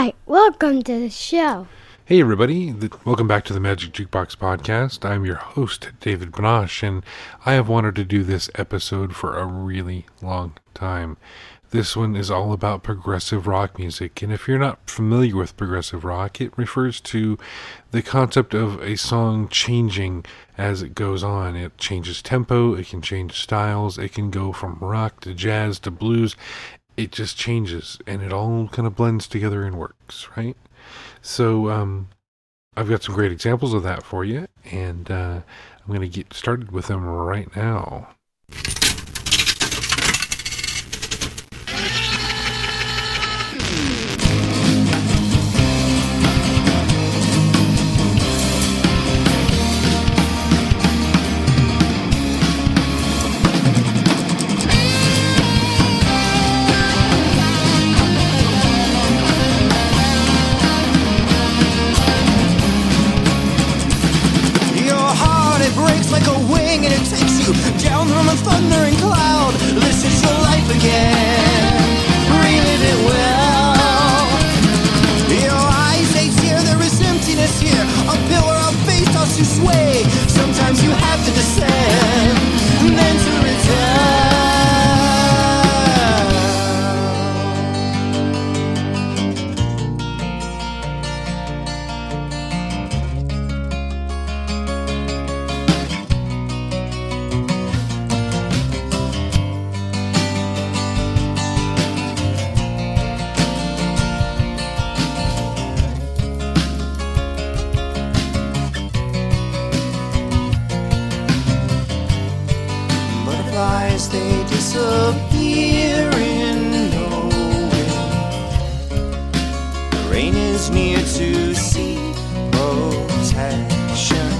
Hi, welcome to the show. Hey, everybody. Welcome back to the Magic Jukebox Podcast. I'm your host, David Banosh, and I have wanted to do this episode for a really long time. This one is all about progressive rock music, and if you're not familiar with progressive rock, it refers to the concept of a song changing as it goes on. It changes tempo, it can change styles, it can go from rock to jazz to blues. It just changes, and it all kind of blends together and works, right? So, um, I've got some great examples of that for you, and uh, I'm going to get started with them right now. Butterflies, they disappear in no wind. The rain is near to seek protection.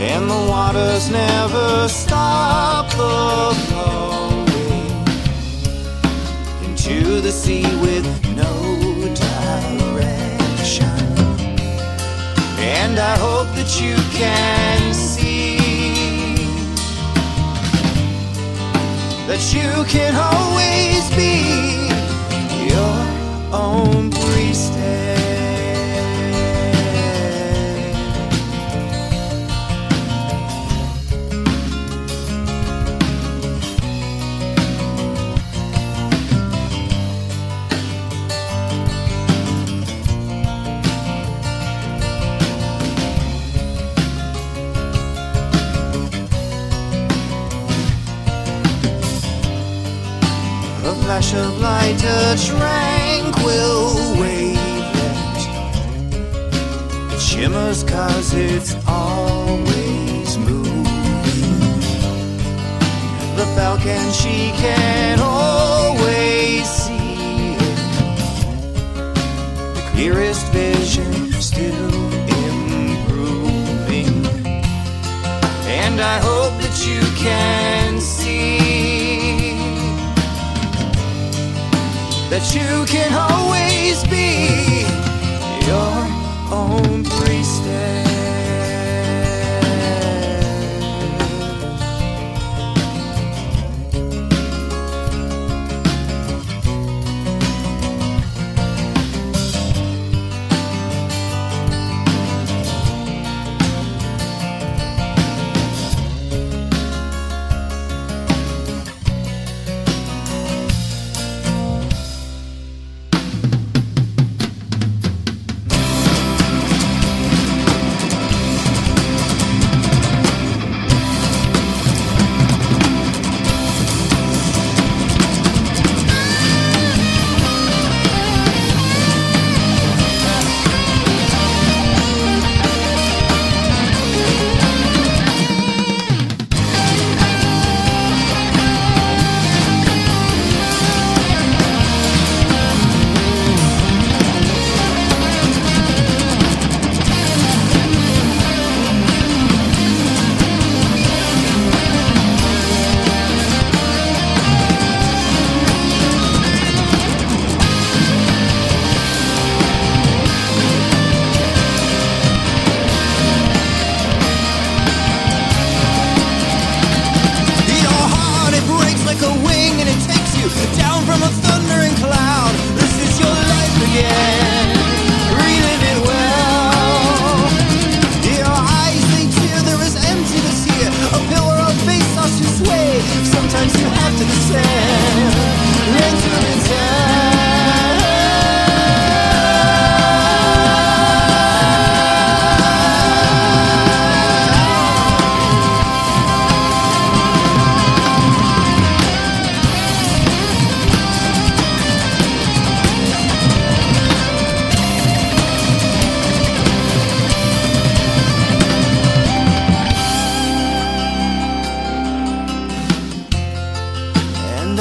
And the waters never stop the flowing into the sea with no direction. And I hope that you can that you can always be your own priestess. Flash of light, a tranquil wavelet. It shimmers cause it's always moving. The falcon, she can always see it. The clearest vision still improving. And I hope that you can see that you can always be your own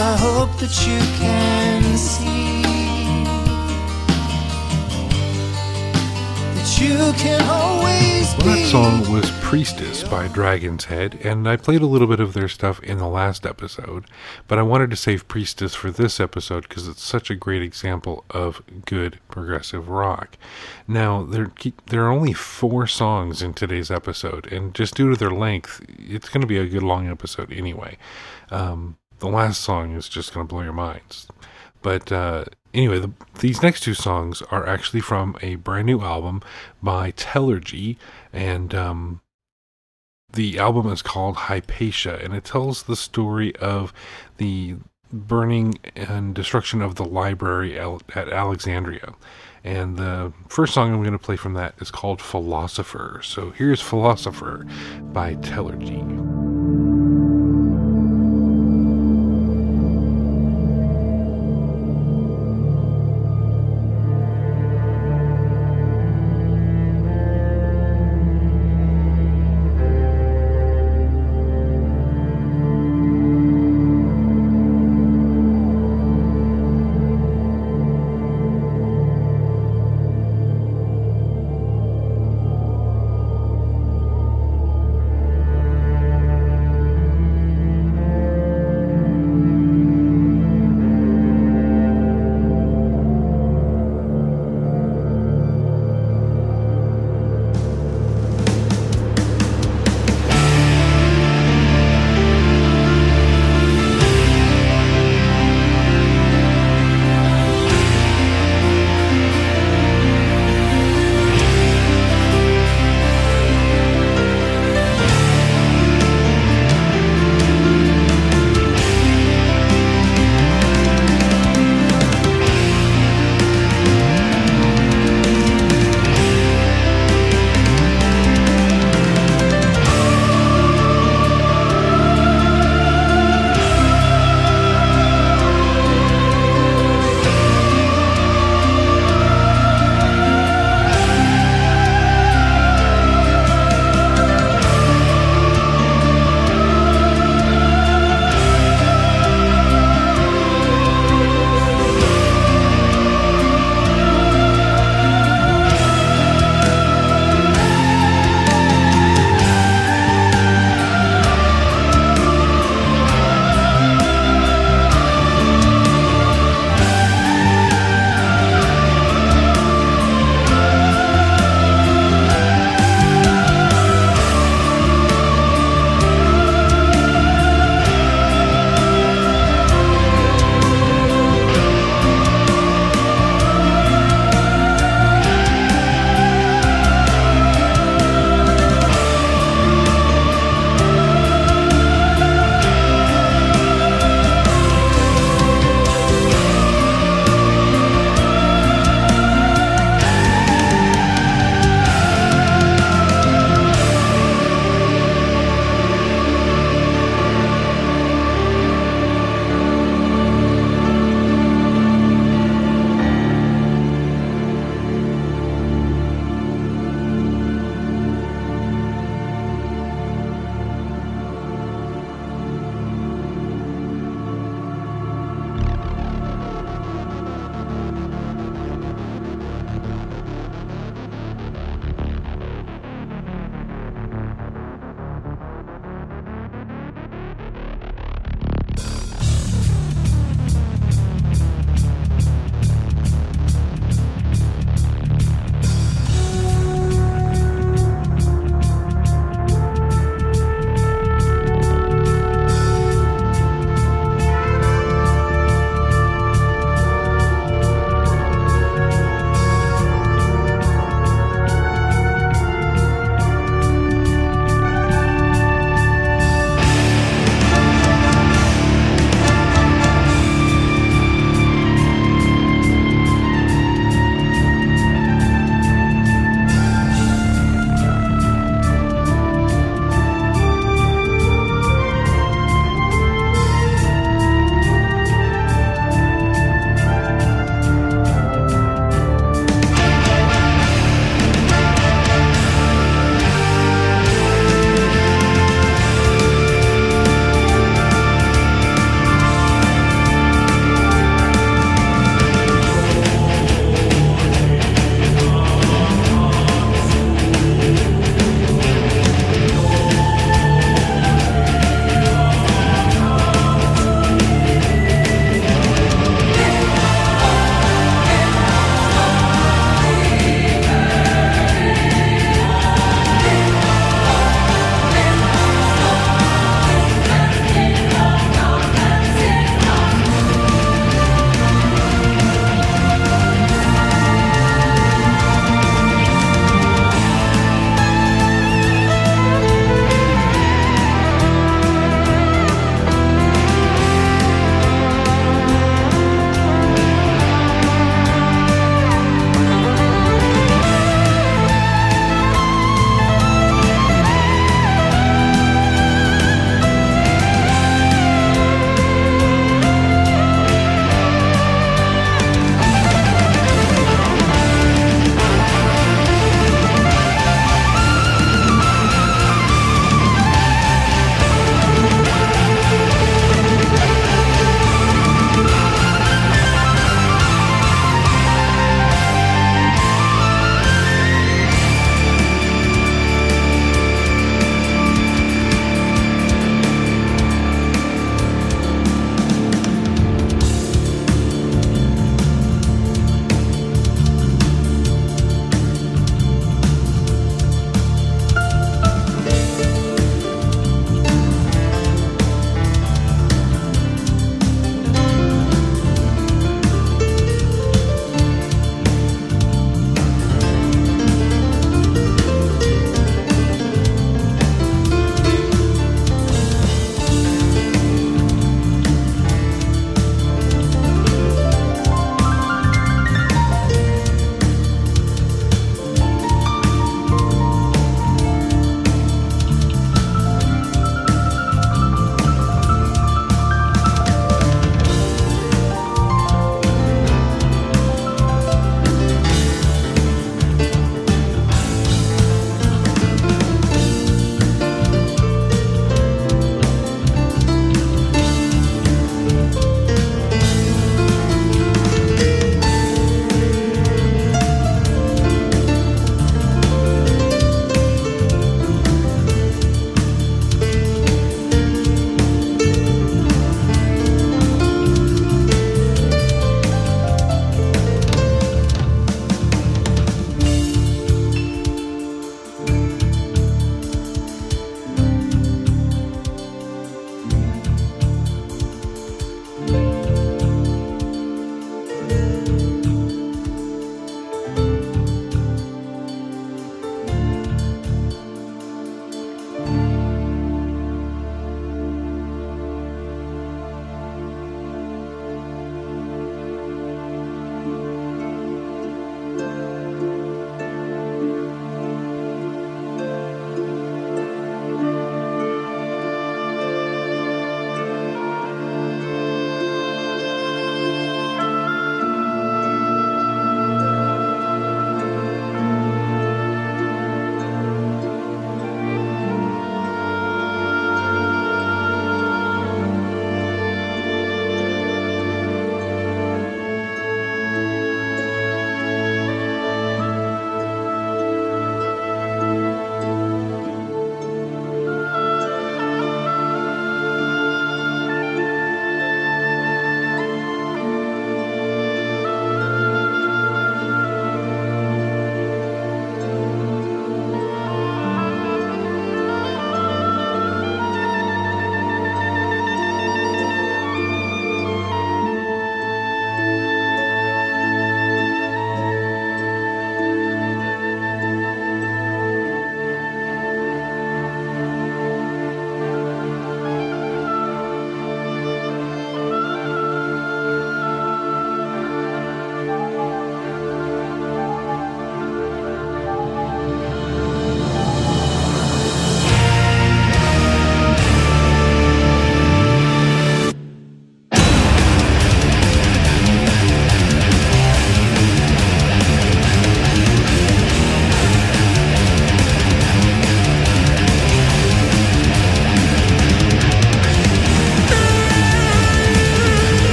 I hope that you can see that you can always well, that song was Priestess by Dragon's Head, and I played a little bit of their stuff in the last episode, but I wanted to save Priestess for this episode because it's such a great example of good progressive rock. Now, there, there are only four songs in today's episode, and just due to their length, it's going to be a good long episode anyway. Um, the last song is just going to blow your minds. But uh, anyway, the, these next two songs are actually from a brand new album by Telergy, and um, the album is called Hypatia, and it tells the story of the burning and destruction of the library at Alexandria. And the first song I'm going to play from that is called Philosopher. So here's Philosopher by Telergy.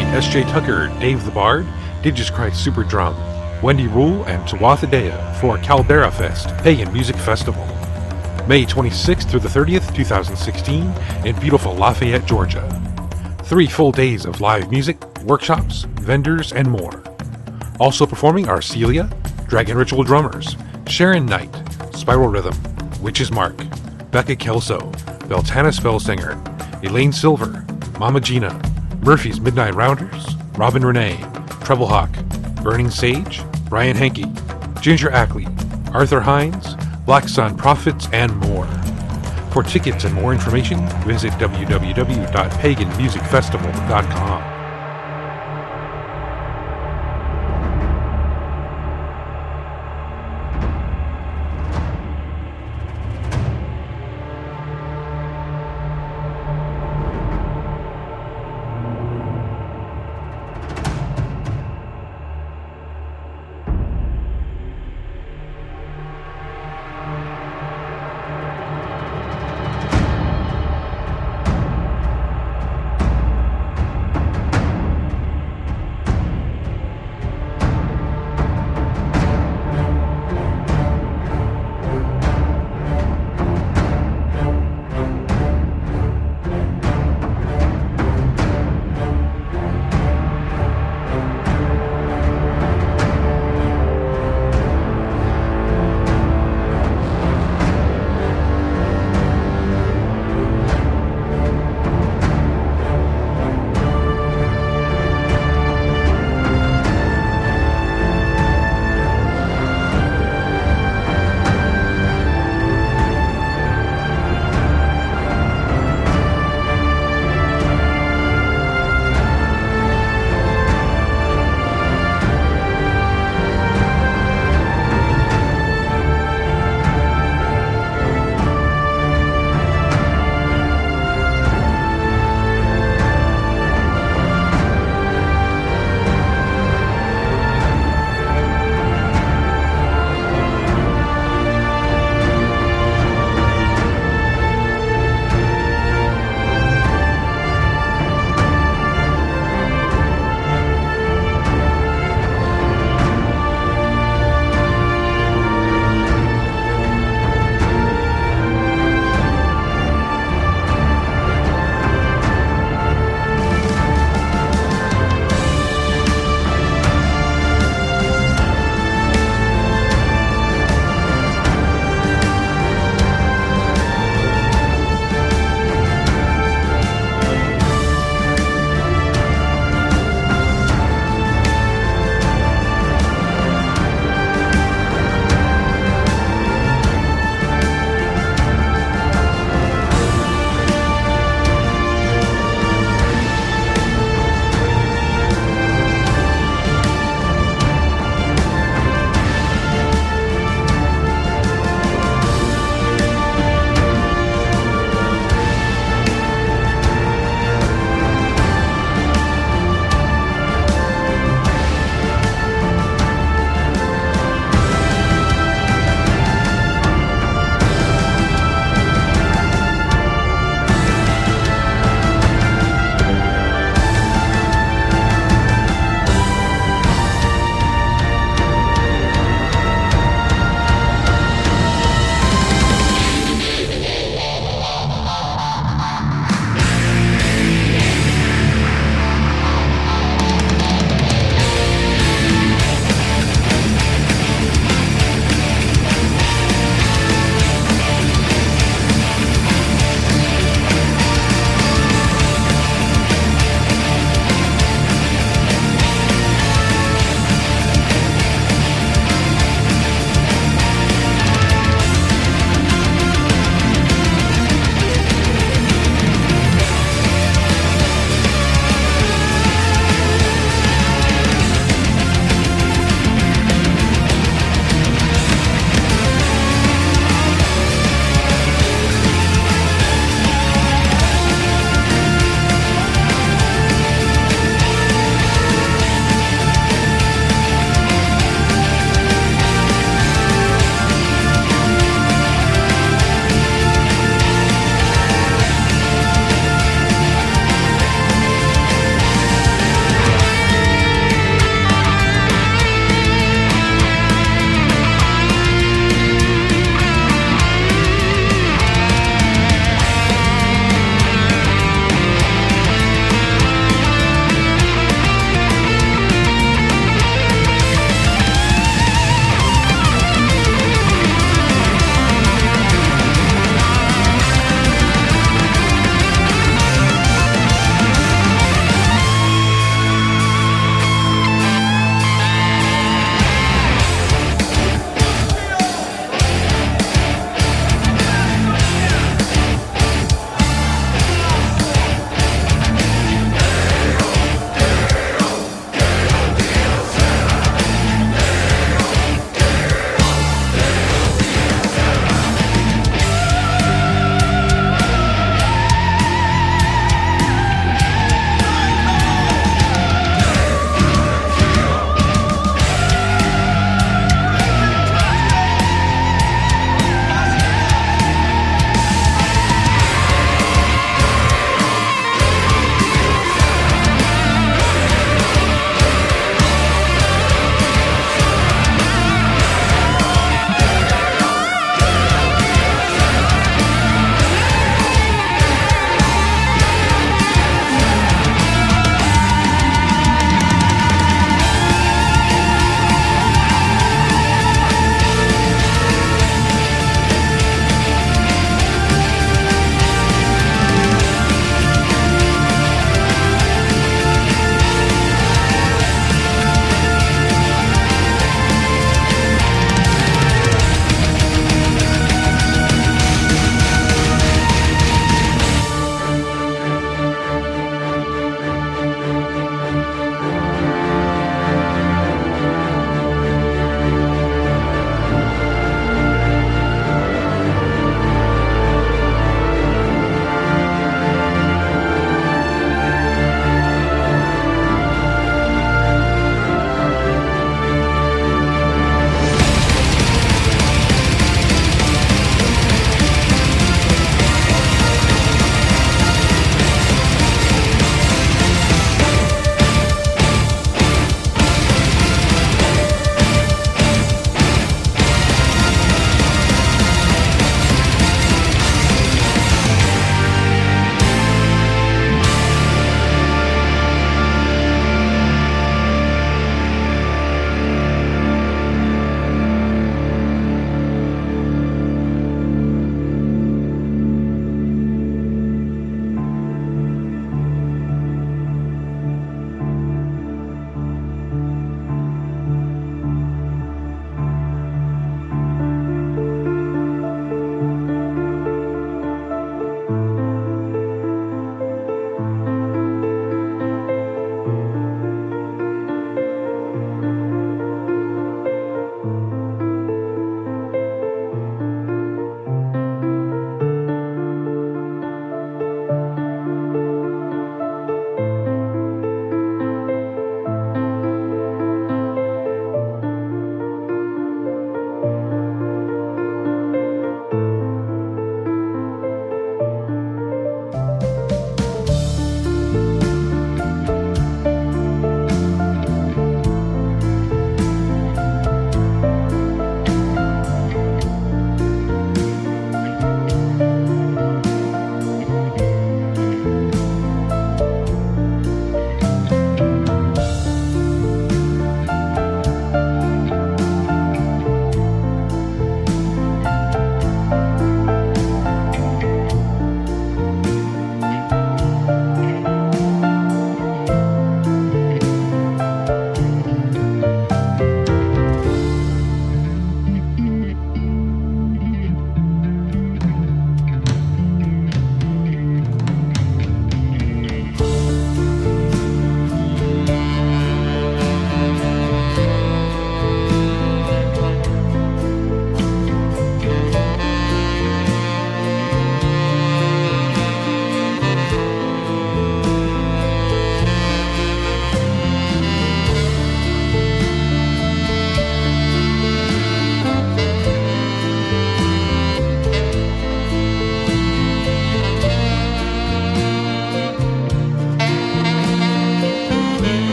S.J. Tucker, Dave the Bard, Digis Super Drum, Wendy Rule, and Tuatha Dea for Caldera Fest, Pagan Music Festival. May 26th through the 30th, 2016, in beautiful Lafayette, Georgia. Three full days of live music, workshops, vendors, and more. Also performing are Celia, Dragon Ritual Drummers, Sharon Knight, Spiral Rhythm, Witch's Mark, Becca Kelso, Beltana Spellsinger, Elaine Silver, Mama Gina, Murphy's Midnight Rounders, Robin Renee, Treble Hawk, Burning Sage, Brian Henke, Ginger Ackley, Arthur Hines, Black Sun Prophets, and more. For tickets and more information, visit www.paganmusicfestival.com.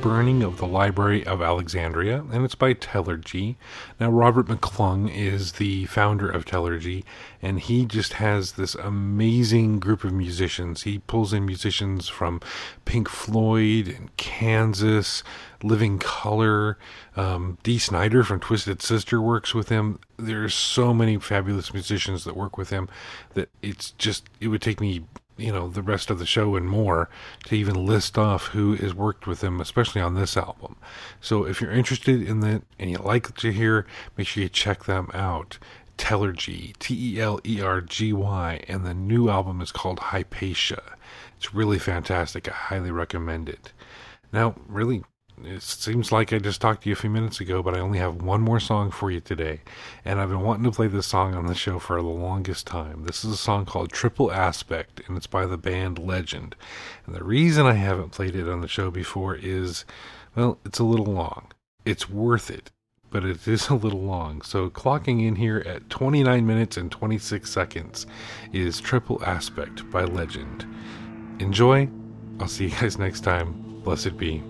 Burning of the Library of Alexandria, and it's by Telergy. Now, Robert McClung is the founder of Telergy, and he just has this amazing group of musicians. He pulls in musicians from Pink Floyd and Kansas, Living Color. Um, Dee Snider from Twisted Sister works with him. There's so many fabulous musicians that work with him that it's just, it would take me you know the rest of the show and more to even list off who has worked with him especially on this album so if you're interested in that and you like you hear make sure you check them out Telergy, T E L E R G Y, and the new album is called Hypatia. It's really fantastic. I highly recommend it. Now, really, it seems like I just talked to you a few minutes ago, but I only have one more song for you today. And I've been wanting to play this song on the show for the longest time. This is a song called Triple Aspect, and it's by the band Legend. And the reason I haven't played it on the show before is, well, it's a little long. It's worth it, but it is a little long. So clocking in here at 29 minutes and 26 seconds is Triple Aspect by Legend. Enjoy. I'll see you guys next time. Blessed be.